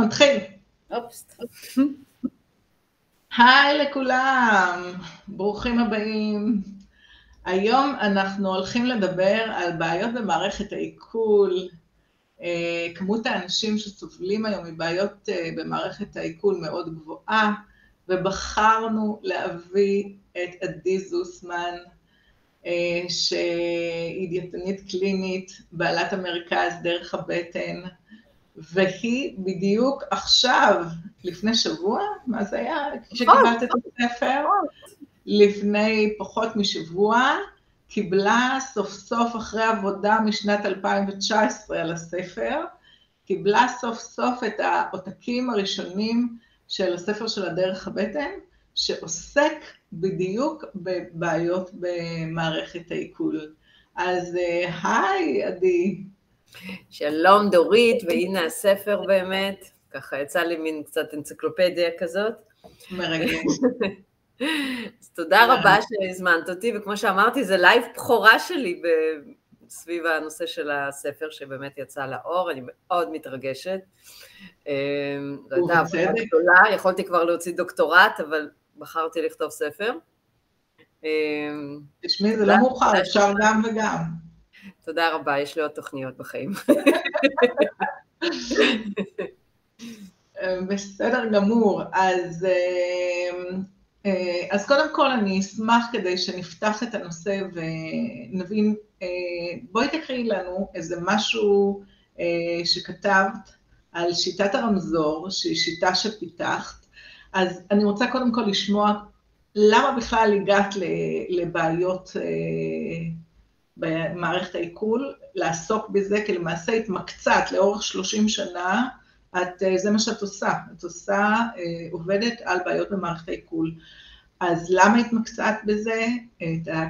מתחיל. היי לכולם, ברוכים הבאים. היום אנחנו הולכים לדבר על בעיות במערכת העיכול. אה, כמות האנשים שסובלים היום מבעיות אה, במערכת העיכול מאוד גבוהה, ובחרנו להביא את עדי זוסמן, אה, שהיא דיאטנית קלינית, בעלת המרכז דרך הבטן, והיא בדיוק עכשיו, לפני שבוע, מה זה היה? כשקיבלת את הספר? לפני פחות משבוע, קיבלה סוף סוף אחרי עבודה משנת 2019 על הספר, קיבלה סוף סוף את העותקים הראשונים של הספר של הדרך הבטן, שעוסק בדיוק בבעיות במערכת העיכול. אז אה, היי, עדי. שלום דורית, והנה הספר באמת, ככה יצא לי מין קצת אנציקלופדיה כזאת. מרגש. אז תודה רבה שהזמנת אותי, וכמו שאמרתי, זה live בכורה שלי סביב הנושא של הספר שבאמת יצא לאור, אני מאוד מתרגשת. זו הייתה עבודה גדולה, יכולתי כבר להוציא דוקטורט, אבל בחרתי לכתוב ספר. תשמעי, זה לא מאוחר, אפשר גם וגם. תודה רבה, יש לי עוד תוכניות בחיים. בסדר גמור, אז, אז קודם כל אני אשמח כדי שנפתח את הנושא ונבין, בואי תקראי לנו איזה משהו שכתבת על שיטת הרמזור, שהיא שיטה שפיתחת, אז אני רוצה קודם כל לשמוע למה בכלל הגעת לבעיות במערכת העיכול, לעסוק בזה, כי למעשה התמקצעת לאורך 30 שנה, את, זה מה שאת עושה, את עושה, עובדת על בעיות במערכת העיכול. אז למה התמקצעת בזה?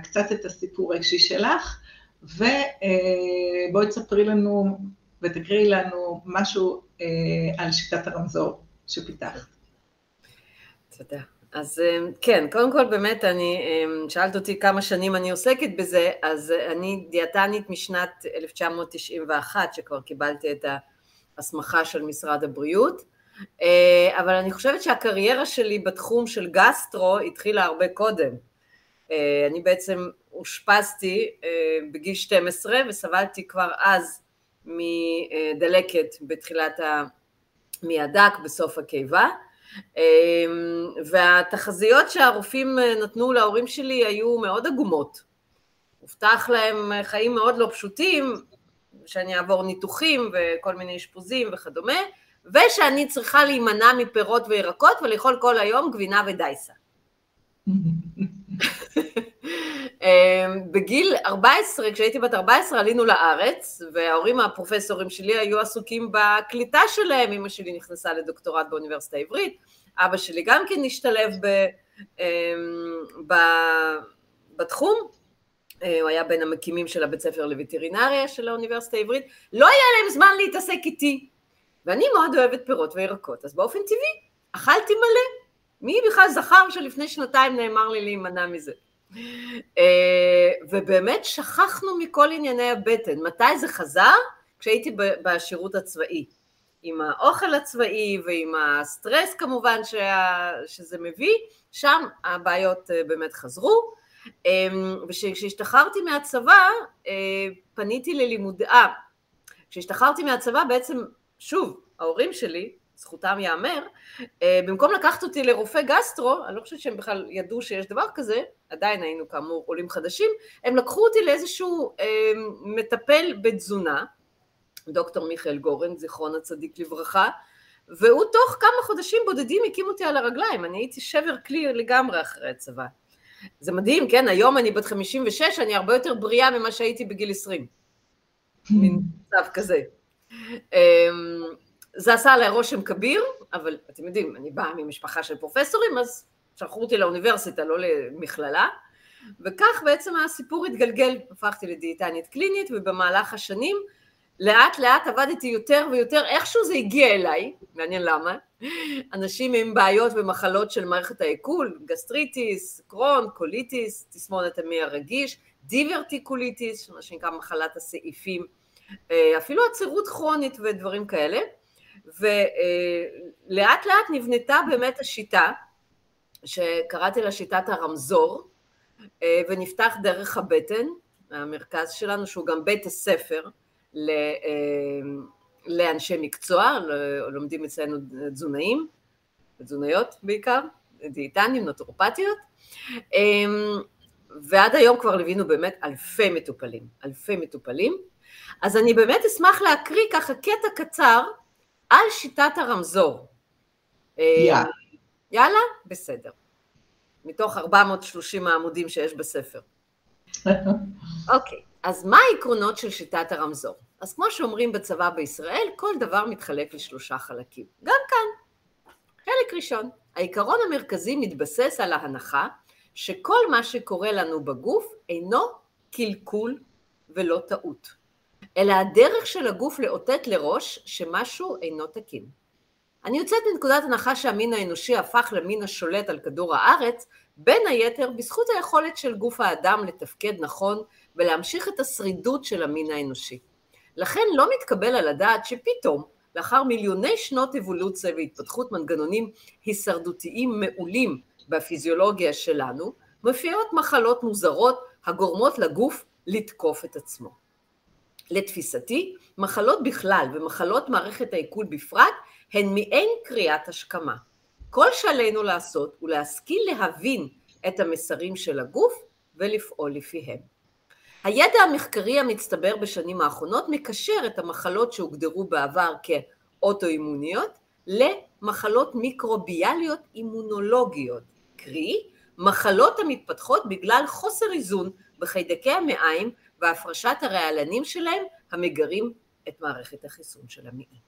קצת את הסיפור האישי שלך, ובואי תספרי לנו ותקריאי לנו משהו על שיטת הרמזור שפיתחת. תודה. אז כן, קודם כל באמת אני, שאלת אותי כמה שנים אני עוסקת בזה, אז אני דיאטנית משנת 1991, שכבר קיבלתי את ההסמכה של משרד הבריאות, אבל אני חושבת שהקריירה שלי בתחום של גסטרו התחילה הרבה קודם. אני בעצם אושפזתי בגיל 12 וסבלתי כבר אז מדלקת בתחילת מהדק בסוף הקיבה, והתחזיות שהרופאים נתנו להורים שלי היו מאוד עגומות. הובטח להם חיים מאוד לא פשוטים, שאני אעבור ניתוחים וכל מיני אשפוזים וכדומה, ושאני צריכה להימנע מפירות וירקות ולאכול כל היום גבינה ודייסה. בגיל 14, כשהייתי בת 14 עלינו לארץ, וההורים הפרופסורים שלי היו עסוקים בקליטה שלהם, אמא שלי נכנסה לדוקטורט באוניברסיטה העברית, אבא שלי גם כן השתלב ב, ב, בתחום, הוא היה בין המקימים של הבית ספר לווטרינריה של האוניברסיטה העברית, לא היה להם זמן להתעסק איתי, ואני מאוד אוהבת פירות וירקות, אז באופן טבעי אכלתי מלא. מי בכלל זכר שלפני שנתיים נאמר לי להימנע מזה? אה, ובאמת שכחנו מכל ענייני הבטן. מתי זה חזר? כשהייתי בשירות הצבאי. עם האוכל הצבאי ועם הסטרס כמובן שה, שזה מביא, שם הבעיות אה, באמת חזרו. אמ, וכשהשתחררתי מהצבא אה, פניתי ללימוד... אה, כשהשתחררתי מהצבא בעצם, שוב, ההורים שלי זכותם ייאמר, אה, במקום לקחת אותי לרופא גסטרו, אני לא חושבת שהם בכלל ידעו שיש דבר כזה, עדיין היינו כאמור עולים חדשים, הם לקחו אותי לאיזשהו אה, מטפל בתזונה, דוקטור מיכאל גורן, זיכרון הצדיק לברכה, והוא תוך כמה חודשים בודדים הקים אותי על הרגליים, אני הייתי שבר כלי לגמרי אחרי הצבא. זה מדהים, כן? היום אני בת 56, אני הרבה יותר בריאה ממה שהייתי בגיל 20. מין מצב כזה. זה עשה עליי רושם כביר, אבל אתם יודעים, אני באה ממשפחה של פרופסורים, אז שלחו אותי לאוניברסיטה, לא למכללה, וכך בעצם הסיפור התגלגל, הפכתי לדיאטנית קלינית, ובמהלך השנים לאט לאט עבדתי יותר ויותר, איכשהו זה הגיע אליי, מעניין למה, אנשים עם בעיות ומחלות של מערכת העיכול, גסטריטיס, קרון, קוליטיס, תסמונת המעי הרגיש, דיברטיקוליטיס, מה שנקרא מחלת הסעיפים, אה, אפילו עצירות כרונית ודברים כאלה. ולאט לאט נבנתה באמת השיטה, שקראתי לה שיטת הרמזור, אה, ונפתח דרך הבטן, המרכז שלנו, שהוא גם בית הספר אה, לאנשי מקצוע, לומדים אצלנו תזונאים, תזונאיות בעיקר, דיאטנים, נוטרופטיות, אמ, ועד היום כבר ליווינו באמת אלפי מטופלים, אלפי מטופלים. אז אני באמת אשמח להקריא ככה קטע קצר על שיטת הרמזור. יאללה. יאללה? בסדר. מתוך 430 העמודים שיש בספר. אוקיי, אז מה העקרונות של שיטת הרמזור? אז כמו שאומרים בצבא בישראל, כל דבר מתחלק לשלושה חלקים. גם כאן. חלק ראשון, העיקרון המרכזי מתבסס על ההנחה שכל מה שקורה לנו בגוף אינו קלקול ולא טעות, אלא הדרך של הגוף לאותת לראש שמשהו אינו תקין. אני יוצאת מנקודת הנחה שהמין האנושי הפך למין השולט על כדור הארץ, בין היתר בזכות היכולת של גוף האדם לתפקד נכון ולהמשיך את השרידות של המין האנושי. לכן לא מתקבל על הדעת שפתאום, לאחר מיליוני שנות אבולוציה והתפתחות מנגנונים הישרדותיים מעולים בפיזיולוגיה שלנו, מופיעות מחלות מוזרות הגורמות לגוף לתקוף את עצמו. לתפיסתי, מחלות בכלל ומחלות מערכת העיכול בפרט הן מעין קריאת השכמה. כל שעלינו לעשות הוא להשכיל להבין את המסרים של הגוף ולפעול לפיהם. הידע המחקרי המצטבר בשנים האחרונות מקשר את המחלות שהוגדרו בעבר כאוטואימוניות למחלות מיקרוביאליות אימונולוגיות, קרי מחלות המתפתחות בגלל חוסר איזון בחיידקי המעיים והפרשת הרעלנים שלהם המגרים את מערכת החיסון של המעי.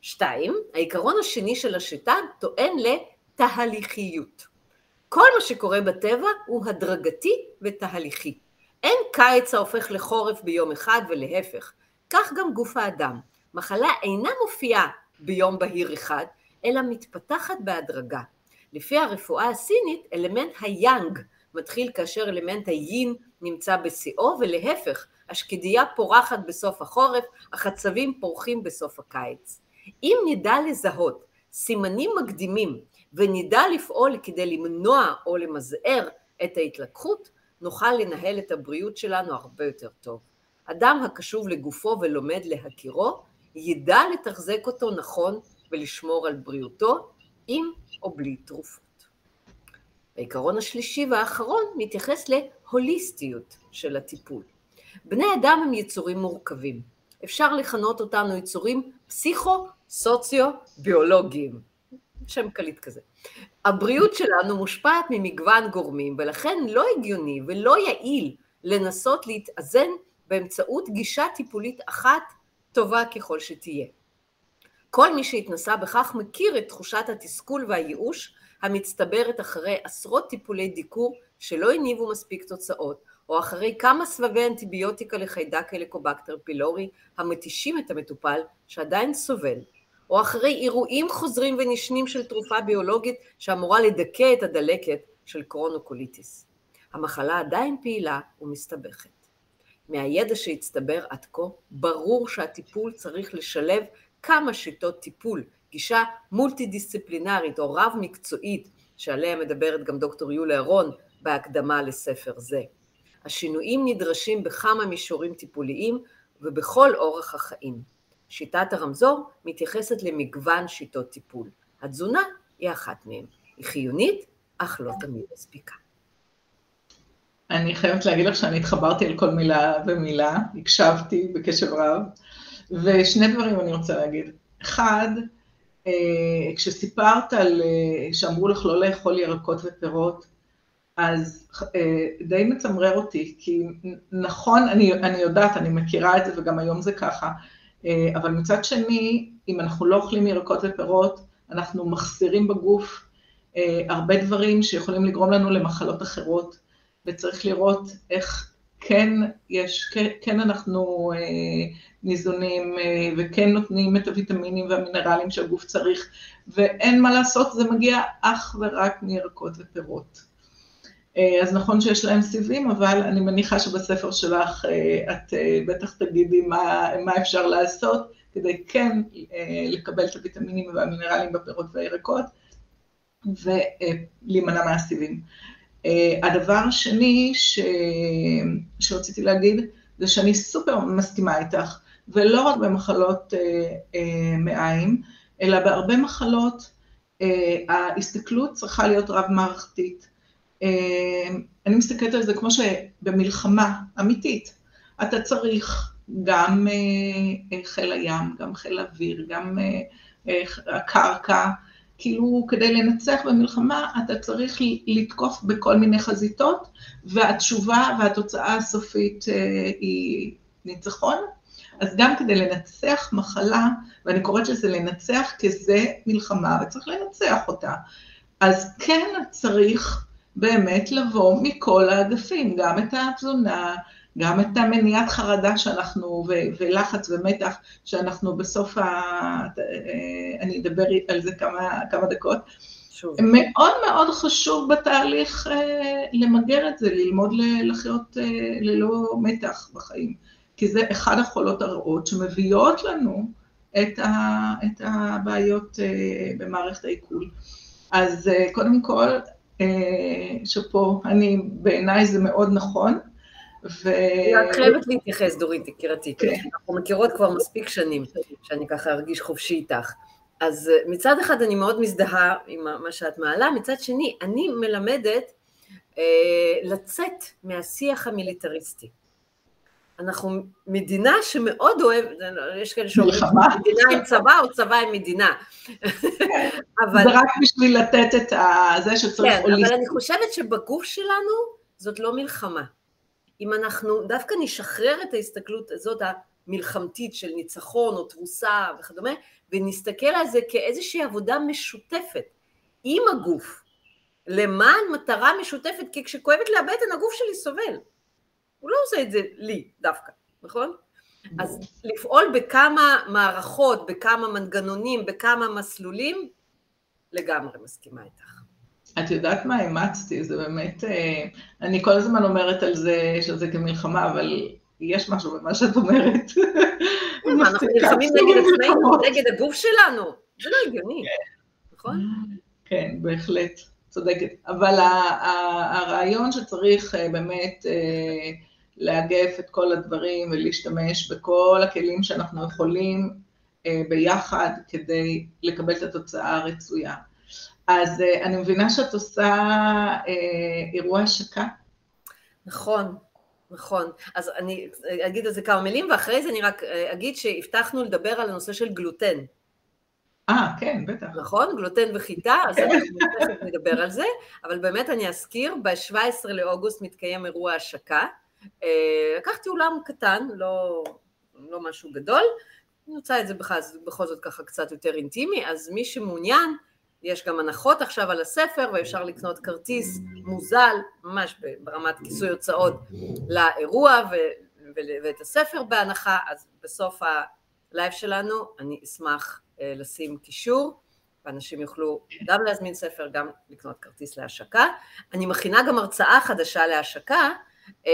שתיים, העיקרון השני של השיטה טוען לתהליכיות. כל מה שקורה בטבע הוא הדרגתי ותהליכי. אין קיץ ההופך לחורף ביום אחד ולהפך, כך גם גוף האדם. מחלה אינה מופיעה ביום בהיר אחד, אלא מתפתחת בהדרגה. לפי הרפואה הסינית, אלמנט היאנג מתחיל כאשר אלמנט היין נמצא בשיאו, ולהפך, השקדיה פורחת בסוף החורף, החצבים פורחים בסוף הקיץ. אם נדע לזהות סימנים מקדימים ונדע לפעול כדי למנוע או למזער את ההתלקחות, נוכל לנהל את הבריאות שלנו הרבה יותר טוב. אדם הקשוב לגופו ולומד להכירו, ידע לתחזק אותו נכון ולשמור על בריאותו, עם או בלי תרופות. העיקרון השלישי והאחרון מתייחס להוליסטיות של הטיפול. בני אדם הם יצורים מורכבים. אפשר לכנות אותנו יצורים פסיכו-סוציו-ביולוגיים. שם קליט כזה. הבריאות שלנו מושפעת ממגוון גורמים, ולכן לא הגיוני ולא יעיל לנסות להתאזן באמצעות גישה טיפולית אחת, טובה ככל שתהיה. כל מי שהתנסה בכך מכיר את תחושת התסכול והייאוש המצטברת אחרי עשרות טיפולי דיקור שלא הניבו מספיק תוצאות, או אחרי כמה סבבי אנטיביוטיקה לחיידק הליקובקטר פילורי המתישים את המטופל שעדיין סובל, או אחרי אירועים חוזרים ונשנים של תרופה ביולוגית שאמורה לדכא את הדלקת של קרונוקוליטיס. המחלה עדיין פעילה ומסתבכת. מהידע שהצטבר עד כה, ברור שהטיפול צריך לשלב כמה שיטות טיפול, גישה מולטי דיסציפלינרית או רב מקצועית, שעליה מדברת גם דוקטור יוליה רון בהקדמה לספר זה. השינויים נדרשים בכמה מישורים טיפוליים ובכל אורח החיים. שיטת הרמזור מתייחסת למגוון שיטות טיפול. התזונה היא אחת מהן. היא חיונית, אך לא תמיד מספיקה. אני חייבת להגיד לך שאני התחברתי על כל מילה ומילה, הקשבתי בקשב רב, ושני דברים אני רוצה להגיד. אחד, כשסיפרת על, אה, שאמרו לך לא לאכול ירקות ופירות, אז אה, די מצמרר אותי, כי נכון, אני, אני יודעת, אני מכירה את זה וגם היום זה ככה, אבל מצד שני, אם אנחנו לא אוכלים ירקות ופירות, אנחנו מחסירים בגוף הרבה דברים שיכולים לגרום לנו למחלות אחרות, וצריך לראות איך כן יש, כן, כן אנחנו אה, ניזונים אה, וכן נותנים את הוויטמינים והמינרלים שהגוף צריך, ואין מה לעשות, זה מגיע אך ורק מירקות ופירות. אה, אז נכון שיש להם סיבים, אבל אני מניחה שבספר שלך את בטח תגידי מה, מה אפשר לעשות כדי כן לקבל את הוויטמינים והמינרלים בפירות והירקות, ולהימנע מהסיבים. הדבר השני ש... שרציתי להגיד, זה שאני סופר מסכימה איתך, ולא רק במחלות מעיים, אלא בהרבה מחלות ההסתכלות צריכה להיות רב-מערכתית. אני מסתכלת על זה כמו שבמלחמה אמיתית, אתה צריך גם חיל הים, גם חיל האוויר, גם הקרקע, כאילו כדי לנצח במלחמה אתה צריך לתקוף בכל מיני חזיתות, והתשובה והתוצאה הסופית היא ניצחון. אז גם כדי לנצח מחלה, ואני קוראת לזה לנצח כי זה מלחמה וצריך לנצח אותה, אז כן צריך באמת לבוא מכל האגפים, גם את התזונה, גם את המניעת חרדה שאנחנו, ו- ולחץ ומתח שאנחנו בסוף ה... אני אדבר על זה כמה, כמה דקות. שוב. מאוד מאוד חשוב בתהליך למגר את זה, ללמוד לחיות ללא מתח בחיים. כי זה אחד החולות הרעות שמביאות לנו את, ה, את הבעיות במערכת העיכול. אז קודם כל, שפה, אני, בעיניי זה מאוד נכון. ו... אני חייבת להתייחס, דורית, יקירתי, כן. אנחנו מכירות כבר מספיק שנים, שאני ככה ארגיש חופשי איתך. אז מצד אחד אני מאוד מזדהה עם מה שאת מעלה, מצד שני, אני מלמדת אה, לצאת מהשיח המיליטריסטי. אנחנו מדינה שמאוד אוהבת, יש כאלה שאומרים מדינה עם צבא או צבא עם מדינה. כן, אבל... זה רק בשביל לתת את זה שצריך... כן, אבל אני חושבת שבגוף שלנו זאת לא מלחמה. אם אנחנו דווקא נשחרר את ההסתכלות הזאת המלחמתית של ניצחון או תבוסה וכדומה, ונסתכל על זה כאיזושהי עבודה משותפת עם הגוף, למען מטרה משותפת, כי כשכואבת לי הבטן הגוף שלי סובל. הוא לא עושה את זה לי דווקא, נכון? אז לפעול בכמה מערכות, בכמה מנגנונים, בכמה מסלולים, לגמרי מסכימה איתך. את יודעת מה אימצתי, זה באמת, אה, אני כל הזמן אומרת על זה שזה כמלחמה, אבל יש משהו במה שאת אומרת. כן, אנחנו נלחמים נגד עצמנו, נגד הגוף שלנו, זה לא הגיוני, נכון? כן, בהחלט, צודקת. אבל הרעיון שצריך אה, באמת אה, לאגף את כל הדברים ולהשתמש בכל הכלים שאנחנו יכולים ביחד כדי לקבל את התוצאה הרצויה. אז uh, אני מבינה שאת עושה uh, אירוע השקה. נכון, נכון. אז אני אגיד על זה כמה מילים, ואחרי זה אני רק אה, אגיד שהבטחנו לדבר על הנושא של גלוטן. אה, כן, בטח. נכון, גלוטן וחיטה, אז אנחנו תכף נדבר על זה, אבל באמת אני אזכיר, ב-17 לאוגוסט מתקיים אירוע השקה. לקחתי אולם קטן, לא, לא משהו גדול, אני רוצה את זה בכל, בכל זאת ככה קצת יותר אינטימי, אז מי שמעוניין, יש גם הנחות עכשיו על הספר ואפשר לקנות כרטיס מוזל, ממש ברמת כיסוי הוצאות לאירוע ו- ואת הספר בהנחה, אז בסוף ה live שלנו אני אשמח אה, לשים קישור ואנשים יוכלו גם להזמין ספר, גם לקנות כרטיס להשקה. אני מכינה גם הרצאה חדשה להשקה אה,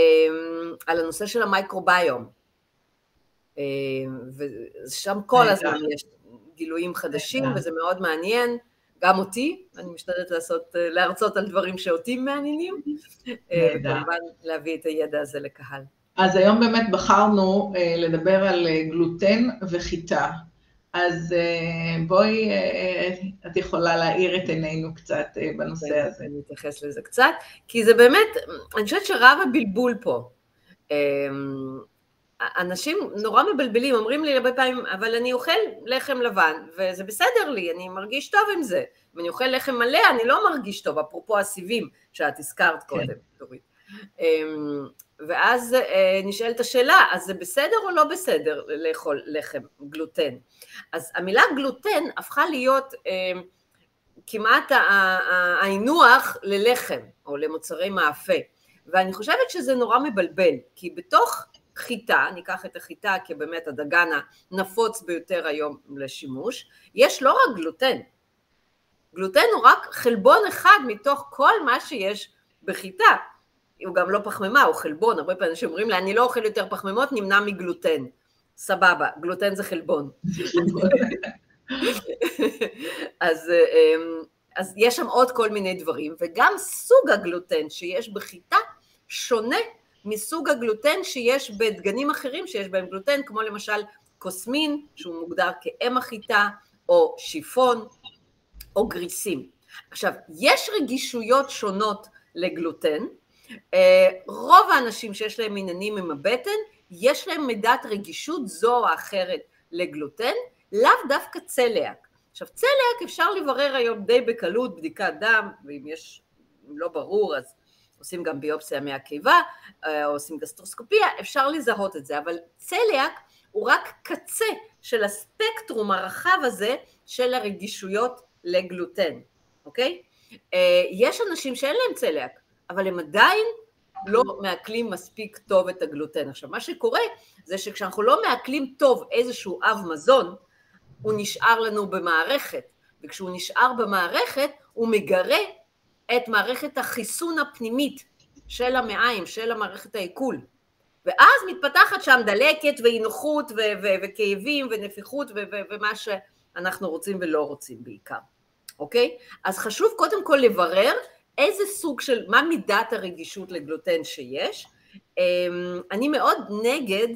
על הנושא של המייקרוביום, אה, ושם כל הזמן יש גילויים חדשים וזה מאוד מעניין. גם אותי, אני משתדלת לעשות, להרצות על דברים שאותי מעניינים, אה, וכמובן להביא את הידע הזה לקהל. אז היום באמת בחרנו אה, לדבר על אה, גלוטן וחיטה. אז בואי, את יכולה להאיר את עינינו קצת בנושא כן, הזה. אני אתייחס לזה קצת, כי זה באמת, אני חושבת שרב הבלבול פה. אנשים נורא מבלבלים, אומרים לי הרבה פעמים, אבל אני אוכל לחם לבן, וזה בסדר לי, אני מרגיש טוב עם זה. אם אני אוכל לחם מלא, אני לא מרגיש טוב, אפרופו הסיבים שאת הזכרת כן. קודם, דורית. אמ, ואז אה, נשאלת השאלה, אז זה בסדר או לא בסדר לאכול לחם גלוטן? אז המילה גלוטן הפכה להיות אה, כמעט האינוח ללחם, או למוצרי מאפה. ואני חושבת שזה נורא מבלבל, כי בתוך חיטה, ניקח את החיטה כבאמת הדגן הנפוץ ביותר היום לשימוש, יש לא רק גלוטן, גלוטן הוא רק חלבון אחד מתוך כל מה שיש בחיטה, הוא גם לא פחמימה, הוא חלבון, הרבה פעמים אנשים אומרים לי, אני לא אוכל יותר פחמימות, נמנע מגלוטן. סבבה, גלוטן זה חלבון. אז, אמ, אז יש שם עוד כל מיני דברים, וגם סוג הגלוטן שיש בחיטה שונה מסוג הגלוטן שיש בדגנים אחרים שיש בהם גלוטן, כמו למשל קוסמין, שהוא מוגדר כאם החיטה, או שיפון, או גריסים. עכשיו, יש רגישויות שונות לגלוטן, אה, רוב האנשים שיש להם עניינים עם הבטן, יש להם מידת רגישות זו או אחרת לגלוטן, לאו דווקא צליאק. עכשיו צליאק אפשר לברר היום די בקלות בדיקת דם, ואם יש, אם לא ברור אז עושים גם ביופסיה מהקיבה, אה, או עושים גסטרוסקופיה, אפשר לזהות את זה, אבל צליאק הוא רק קצה של הספקטרום הרחב הזה של הרגישויות לגלוטן, אוקיי? אה, יש אנשים שאין להם צליאק, אבל הם עדיין לא מעכלים מספיק טוב את הגלוטן. עכשיו, מה שקורה זה שכשאנחנו לא מעכלים טוב איזשהו אב מזון, הוא נשאר לנו במערכת, וכשהוא נשאר במערכת, הוא מגרה את מערכת החיסון הפנימית של המעיים, של המערכת העיכול. ואז מתפתחת שם דלקת ואי נוחות ו- ו- וכאבים ונפיחות ו- ו- ומה שאנחנו רוצים ולא רוצים בעיקר, אוקיי? אז חשוב קודם כל לברר איזה סוג של, מה מידת הרגישות לגלוטן שיש. אמ, אני מאוד נגד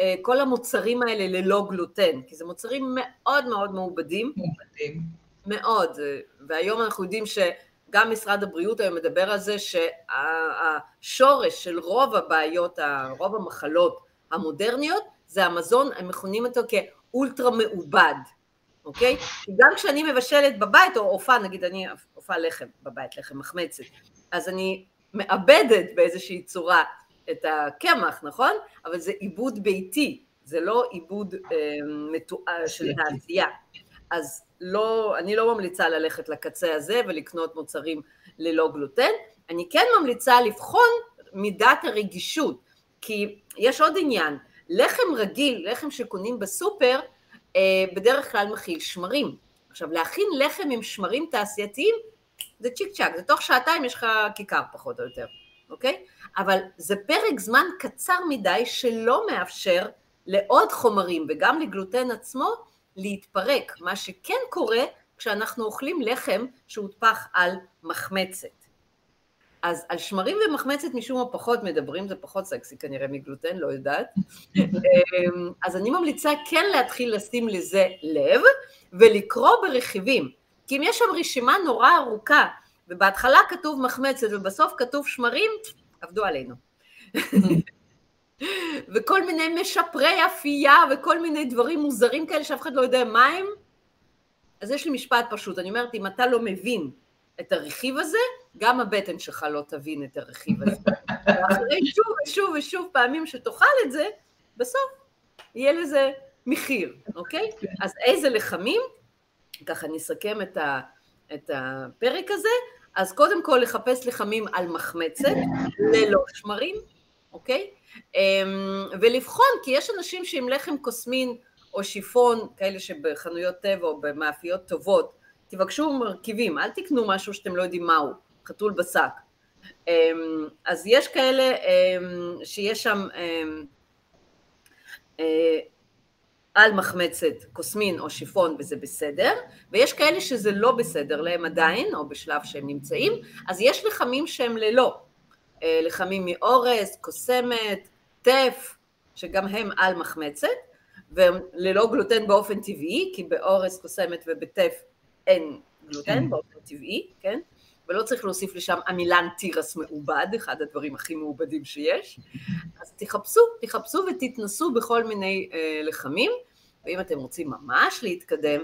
אה, כל המוצרים האלה ללא גלוטן, כי זה מוצרים מאוד מאוד מעובדים. מעובדים. מאוד, והיום אנחנו יודעים שגם משרד הבריאות היום מדבר על זה שהשורש של רוב הבעיות, רוב המחלות המודרניות, זה המזון, הם מכונים אותו כאולטרה מעובד. אוקיי? גם כשאני מבשלת בבית, או עופה, נגיד אני עופה לחם בבית, לחם מחמצת, אז אני מאבדת באיזושהי צורה את הקמח, נכון? אבל זה עיבוד ביתי, זה לא עיבוד אה, מתואר של תעשייה. אז לא, אני לא ממליצה ללכת לקצה הזה ולקנות מוצרים ללא גלוטן, אני כן ממליצה לבחון מידת הרגישות, כי יש עוד עניין, לחם רגיל, לחם שקונים בסופר, אה, בדרך כלל מכיל שמרים. עכשיו להכין לחם עם שמרים תעשייתיים זה צ'יק צ'אק, זה תוך שעתיים יש לך כיכר פחות או יותר, אוקיי? אבל זה פרק זמן קצר מדי שלא מאפשר לעוד חומרים וגם לגלוטן עצמו להתפרק, מה שכן קורה כשאנחנו אוכלים לחם שהוטפח על מחמצת. אז על שמרים ומחמצת משום מה פחות מדברים, זה פחות סקסי כנראה מגלוטן, לא יודעת. אמ, אז אני ממליצה כן להתחיל לשים לזה לב ולקרוא ברכיבים. כי אם יש שם רשימה נורא ארוכה, ובהתחלה כתוב מחמצת ובסוף כתוב שמרים, עבדו עלינו. וכל מיני משפרי אפייה וכל מיני דברים מוזרים כאלה שאף אחד לא יודע מה הם. אז יש לי משפט פשוט, אני אומרת, אם אתה לא מבין את הרכיב הזה, גם הבטן שלך לא תבין את הרכיב הזה. ואחרי שוב ושוב ושוב פעמים שתאכל את זה, בסוף יהיה לזה מחיר, אוקיי? אז איזה לחמים, ככה נסכם את, ה, את הפרק הזה, אז קודם כל לחפש לחמים על מחמצת, ללא שמרים, אוקיי? אמ, ולבחון, כי יש אנשים שעם לחם קוסמין או שיפון, כאלה שבחנויות טבע או במאפיות טובות, תבקשו מרכיבים, אל תקנו משהו שאתם לא יודעים מהו, חתול בשק. אמ, אז יש כאלה אמ, שיש שם אה, על מחמצת קוסמין או שיפון וזה בסדר, ויש כאלה שזה לא בסדר להם עדיין, או בשלב שהם נמצאים, אז יש לחמים שהם ללא. אה, לחמים מאורז, קוסמת, טף, שגם הם על מחמצת, והם ללא גלוטן באופן טבעי, כי באורז, קוסמת ובטף אין גלוטן כן. באופן טבעי, כן? ולא צריך להוסיף לשם עמילן תירס מעובד, אחד הדברים הכי מעובדים שיש. אז תחפשו, תחפשו ותתנסו בכל מיני אה, לחמים, ואם אתם רוצים ממש להתקדם,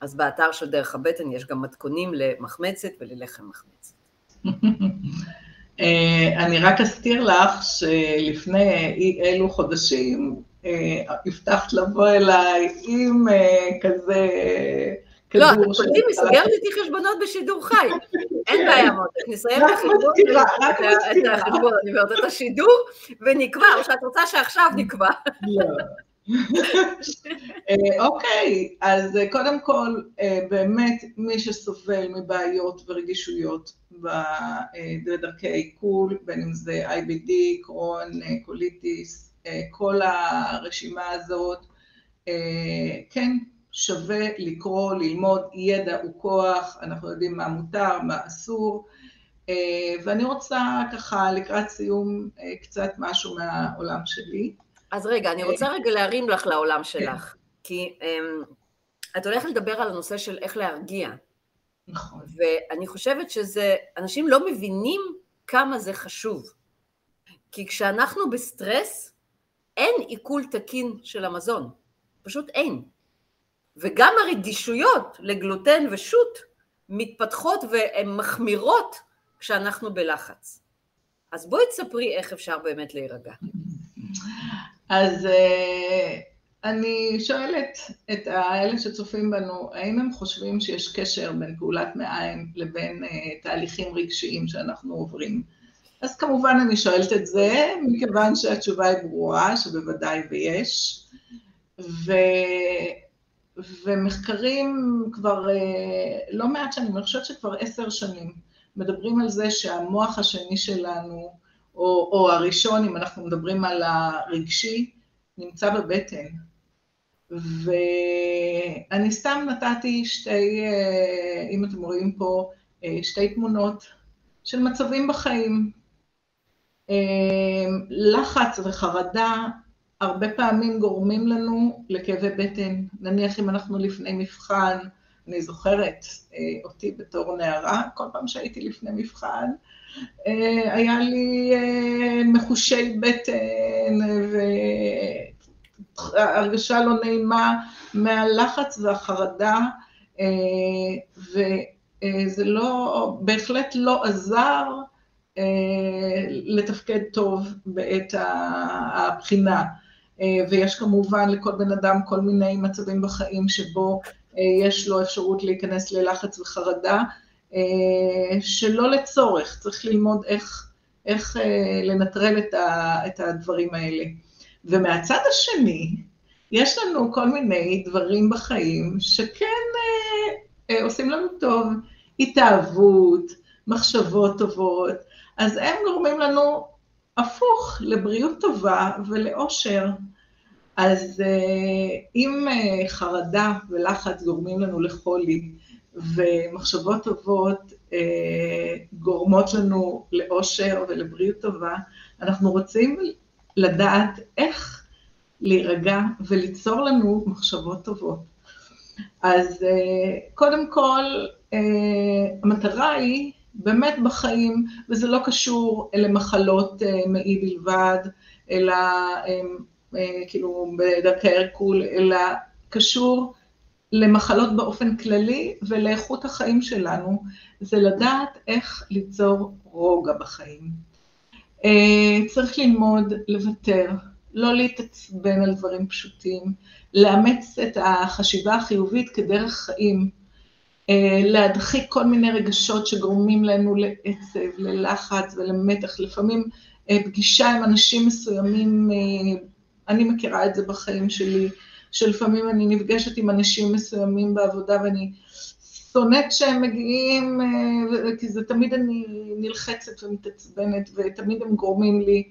אז באתר של דרך הבטן יש גם מתכונים למחמצת וללחם מחמצת. אה, אני רק אזכיר לך שלפני אי אלו חודשים אה, הבטחת לבוא אליי עם אה, כזה לא, קולטים, היא סוגרת איתי חשבונות בשידור חי. אין בעיה, מותק, נסיים את החשבון, את השידור, ונקבע, או שאת רוצה שעכשיו נקבע. אה, אוקיי, אז אה, קודם כל, אה, באמת, מי שסובל מבעיות ורגישויות בדרכי העיכול, בין אם זה IBD, קרון, קוליטיס, כל הרשימה הזאת, כן, שווה לקרוא, ללמוד, ידע הוא כוח, אנחנו יודעים מה מותר, מה אסור, ואני רוצה ככה לקראת סיום קצת משהו מהעולם שלי. אז רגע, אני רוצה רגע להרים לך לעולם כן. שלך. כי um, את הולכת לדבר על הנושא של איך להרגיע. נכון. ואני חושבת שזה, אנשים לא מבינים כמה זה חשוב. כי כשאנחנו בסטרס, אין עיכול תקין של המזון. פשוט אין. וגם הרגישויות לגלוטן ושות מתפתחות והן מחמירות כשאנחנו בלחץ. אז בואי תספרי איך אפשר באמת להירגע. אז אה, אני שואלת את האלה שצופים בנו, האם הם חושבים שיש קשר בין פעולת מעיים לבין uh, תהליכים רגשיים שאנחנו עוברים? אז כמובן אני שואלת את זה, מכיוון שהתשובה היא ברורה, שבוודאי ויש. ו... ומחקרים כבר uh, לא מעט שנים, אני חושבת שכבר עשר שנים, מדברים על זה שהמוח השני שלנו, או, או הראשון, אם אנחנו מדברים על הרגשי, נמצא בבטן. ואני סתם נתתי שתי, אה, אם אתם רואים פה, אה, שתי תמונות של מצבים בחיים. אה, לחץ וחרדה הרבה פעמים גורמים לנו לכאבי בטן. נניח אם אנחנו לפני מבחן, אני זוכרת אותי בתור נערה, כל פעם שהייתי לפני מבחן, היה לי מחושי בטן והרגשה לא נעימה מהלחץ והחרדה, וזה לא, בהחלט לא עזר לתפקד טוב בעת הבחינה. ויש כמובן לכל בן אדם כל מיני מצבים בחיים שבו יש לו אפשרות להיכנס ללחץ וחרדה, שלא לצורך, צריך ללמוד איך, איך לנטרל את הדברים האלה. ומהצד השני, יש לנו כל מיני דברים בחיים שכן אה, אה, עושים לנו טוב, התאהבות, מחשבות טובות, אז הם גורמים לנו הפוך לבריאות טובה ולאושר. אז אה, אם אה, חרדה ולחץ גורמים לנו לחולי, ומחשבות טובות אה, גורמות לנו לאושר ולבריאות טובה, אנחנו רוצים לדעת איך להירגע וליצור לנו מחשבות טובות. אז אה, קודם כל, אה, המטרה היא באמת בחיים, וזה לא קשור למחלות מעי בלבד, אלא כאילו בדרכי ערקול, אלא קשור למחלות באופן כללי ולאיכות החיים שלנו, זה לדעת איך ליצור רוגע בחיים. אה, צריך ללמוד לוותר, לא להתעצבן על דברים פשוטים, לאמץ את החשיבה החיובית כדרך חיים, אה, להדחיק כל מיני רגשות שגורמים לנו לעצב, ללחץ ולמתח, לפעמים אה, פגישה עם אנשים מסוימים, אני מכירה את זה בחיים שלי, שלפעמים אני נפגשת עם אנשים מסוימים בעבודה ואני שונאת שהם מגיעים, אה, כי זה תמיד אני נלחצת ומתעצבנת, ותמיד הם גורמים לי,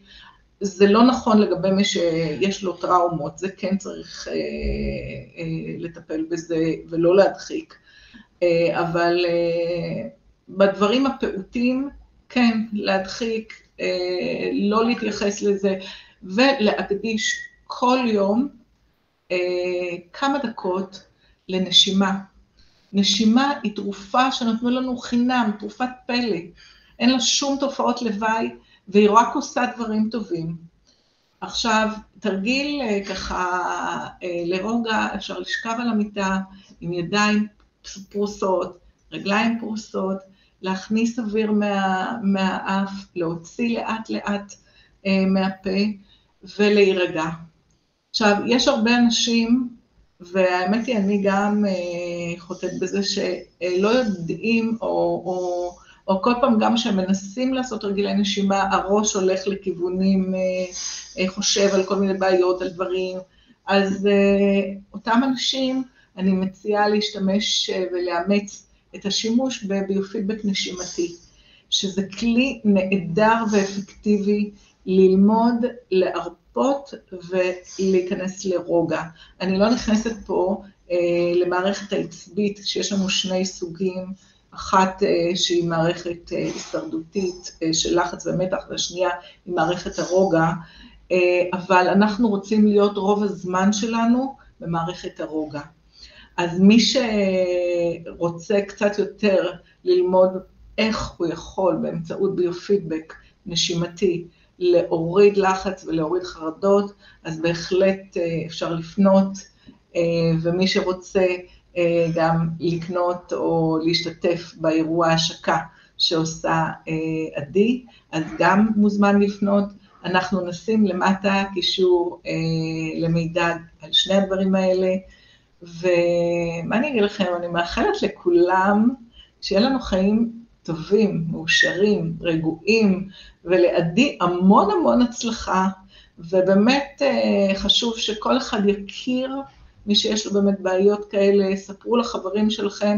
זה לא נכון לגבי מי שיש לו טראומות, זה כן צריך אה, אה, לטפל בזה ולא להדחיק. אה, אבל אה, בדברים הפעוטים, כן, להדחיק, אה, לא להתייחס לזה, ולהקדיש כל יום כמה דקות לנשימה. נשימה היא תרופה שנתנו לנו חינם, תרופת פלא. אין לה שום תופעות לוואי, והיא רק עושה דברים טובים. עכשיו, תרגיל אה, ככה אה, לרוגע, אפשר לשכב על המיטה עם ידיים פרוסות, רגליים פרוסות, להכניס אוויר מה, מהאף, להוציא לאט לאט אה, מהפה ולהירגע. עכשיו, יש הרבה אנשים והאמת היא, אני גם אה, חוטאת בזה שלא יודעים, או, או, או כל פעם גם כשהם מנסים לעשות רגילי נשימה, הראש הולך לכיוונים, אה, אה, חושב על כל מיני בעיות, על דברים. אז אה, אותם אנשים, אני מציעה להשתמש אה, ולאמץ את השימוש בביופידבק נשימתי, שזה כלי נהדר ואפקטיבי ללמוד, להרפות. להרפות ולהיכנס לרוגע. אני לא נכנסת פה אה, למערכת העצבית, שיש לנו שני סוגים, אחת אה, שהיא מערכת אה, הישרדותית אה, של לחץ ומתח, והשנייה היא מערכת הרוגע, אה, אבל אנחנו רוצים להיות רוב הזמן שלנו במערכת הרוגע. אז מי שרוצה קצת יותר ללמוד איך הוא יכול באמצעות ביופידבק נשימתי להוריד לחץ ולהוריד חרדות, אז בהחלט אה, אפשר לפנות, אה, ומי שרוצה אה, גם לקנות או להשתתף באירוע השקה שעושה עדי, אז גם מוזמן לפנות. אנחנו נשים למטה קישור למידע על שני הדברים האלה, ומה אני אגיד לכם, אני מאחלת לכולם שיהיה לנו חיים טובים, מאושרים, רגועים, ולעדי המון המון הצלחה, ובאמת אה, חשוב שכל אחד יכיר מי שיש לו באמת בעיות כאלה, ספרו לחברים שלכם,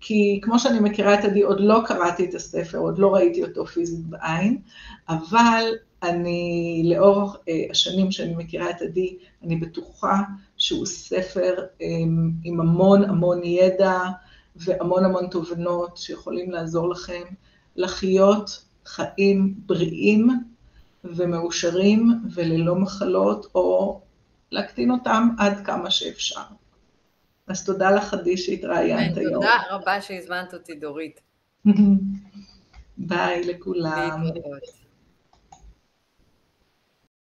כי כמו שאני מכירה את עדי, עוד לא קראתי את הספר, עוד לא ראיתי אותו פיזית בעין, אבל אני, לאור אה, השנים שאני מכירה את עדי, אני בטוחה שהוא ספר אה, עם המון המון ידע, והמון המון תובנות שיכולים לעזור לכם לחיות חיים בריאים ומאושרים וללא מחלות, או להקטין אותם עד כמה שאפשר. אז תודה לך, עדי, שהתראיינת היום. תודה רבה שהזמנת אותי, דורית. ביי לכולם. להתראות.